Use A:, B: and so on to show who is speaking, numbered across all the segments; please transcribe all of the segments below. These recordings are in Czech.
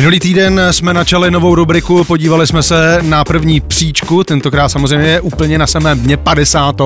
A: Minulý týden jsme načali novou rubriku, podívali jsme se na první příčku, tentokrát samozřejmě je úplně na samém dně 50.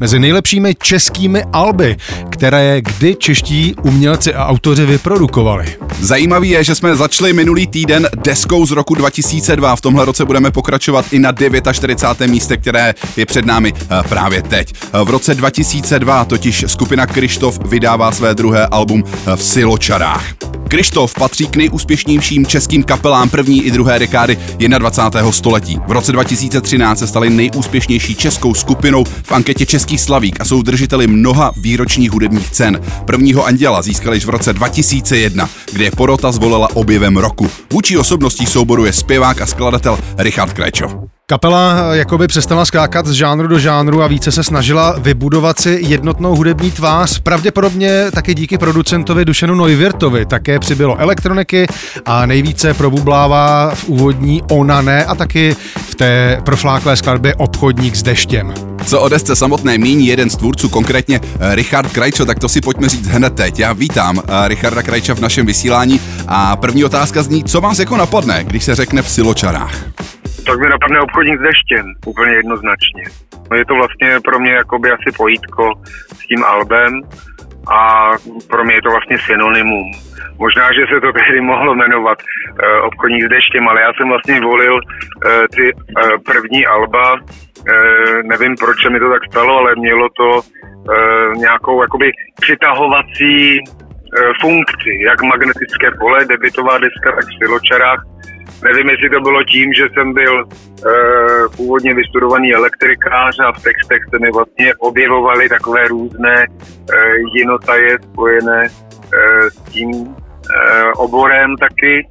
A: mezi nejlepšími českými alby, které kdy čeští umělci a autoři vyprodukovali.
B: Zajímavý je, že jsme začali minulý týden deskou z roku 2002. V tomhle roce budeme pokračovat i na 49. místě, které je před námi eh, právě teď. V roce 2002 totiž skupina Krištof vydává své druhé album eh, v Siločarách. Krištof patří k nejúspěšnějším českým kapelám první i druhé dekády 21. století. V roce 2013 se stali nejúspěšnější českou skupinou v anketě Český slavík a jsou držiteli mnoha výročních hudebních cen. Prvního anděla získali již v roce 2001, kde je porota zvolila objevem roku. Vůči osobností souboru je zpěvák a skladatel Richard Krečo.
A: Kapela jakoby přestala skákat z žánru do žánru a více se snažila vybudovat si jednotnou hudební tvář. Pravděpodobně taky díky producentovi Dušenu Neuwirtovi také přibylo elektroniky a nejvíce probublává v úvodní Ona ne a taky v té profláklé skladbě Obchodník s deštěm.
B: Co o desce samotné míní jeden z tvůrců, konkrétně eh, Richard Krajčo, tak to si pojďme říct hned teď. Já vítám eh, Richarda Krajča v našem vysílání a první otázka zní, co vás jako napadne, když se řekne v Siločarách?
C: Tak mi napadne obchodník s deštěm, úplně jednoznačně. No je to vlastně pro mě jakoby asi pojítko s tím albem a pro mě je to vlastně synonymum. Možná, že se to tehdy mohlo jmenovat uh, obchodník s deštěm, ale já jsem vlastně volil uh, ty uh, první alba. Uh, nevím, proč se mi to tak stalo, ale mělo to uh, nějakou jakoby přitahovací funkci, jak magnetické pole, debitová deska, tak v siločarách Nevím, jestli to bylo tím, že jsem byl e, původně vystudovaný elektrikář a v textech se mi vlastně objevovaly takové různé e, jinotaje spojené e, s tím e, oborem taky,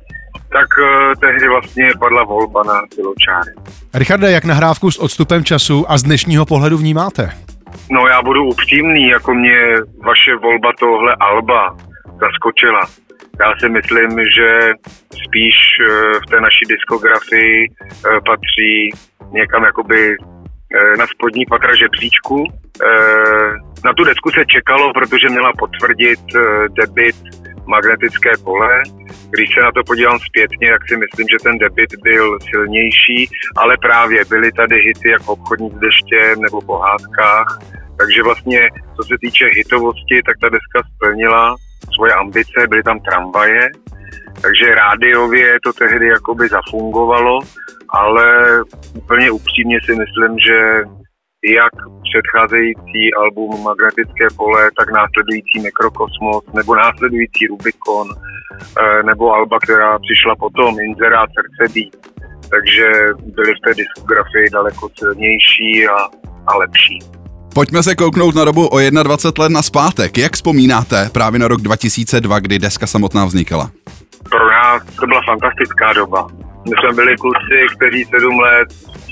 C: tak e, tehdy vlastně padla volba na siločáry.
A: Richarde, jak nahrávku s odstupem času a z dnešního pohledu vnímáte?
C: No já budu upřímný, jako mě vaše volba tohle Alba zaskočila. Já si myslím, že spíš eh, v té naší diskografii eh, patří někam jakoby eh, na spodní patra žebříčku. Na tu desku se čekalo, protože měla potvrdit debit magnetické pole. Když se na to podívám zpětně, tak si myslím, že ten debit byl silnější, ale právě byly tady hity jako obchodní s deštěm nebo pohádkách. Takže vlastně, co se týče hitovosti, tak ta deska splnila svoje ambice, byly tam tramvaje, takže rádiově to tehdy jakoby zafungovalo, ale úplně upřímně si myslím, že jak předcházející album Magnetické pole, tak následující Mikrokosmos, nebo následující Rubikon, eh, nebo alba, která přišla potom, Inzerát, Srdce být. Takže byly v té diskografii daleko silnější a, a lepší.
B: Pojďme se kouknout na dobu o 21 let na zpátek. Jak vzpomínáte právě na rok 2002, kdy deska samotná vznikala?
C: Pro nás to byla fantastická doba. My jsme byli kluci, kteří 7 let,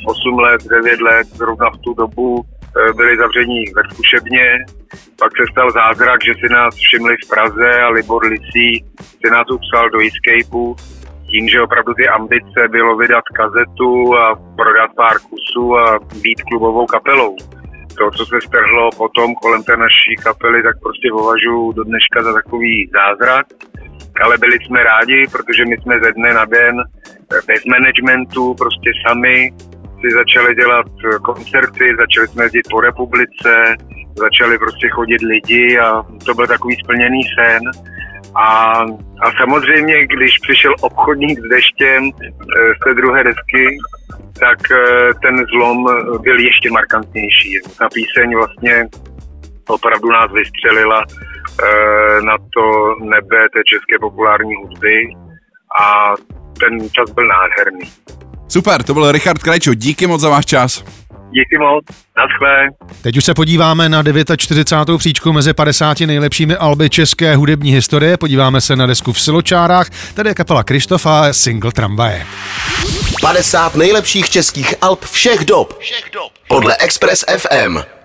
C: 8 let, 9 let, zrovna v tu dobu eh, byli zavření ve zkušebně. Pak se stal zázrak, že si nás všimli v Praze a Libor Lisí si nás upsal do Escapeu tím, že opravdu ty ambice bylo vydat kazetu a prodat pár kusů a být klubovou kapelou to, co se strhlo potom kolem té naší kapely, tak prostě považuji do dneška za takový zázrak. Ale byli jsme rádi, protože my jsme ze dne na den bez managementu prostě sami si začali dělat koncerty, začali jsme jezdit po republice, začali prostě chodit lidi a to byl takový splněný sen. A, a samozřejmě, když přišel obchodník s deštěm eh, z té druhé desky, tak eh, ten zlom byl ještě markantnější. Ta píseň vlastně opravdu nás vystřelila eh, na to nebe té české populární hudby a ten čas byl nádherný.
B: Super, to byl Richard Krajčo, díky moc za váš čas.
C: Díky moc, naschle.
A: Teď už se podíváme na 49. příčku mezi 50 nejlepšími alby české hudební historie. Podíváme se na desku v Siločárách, tady je kapela Krištofa single Tramvaje.
D: 50 nejlepších českých alb všech dob. Všech dob. Podle Express FM.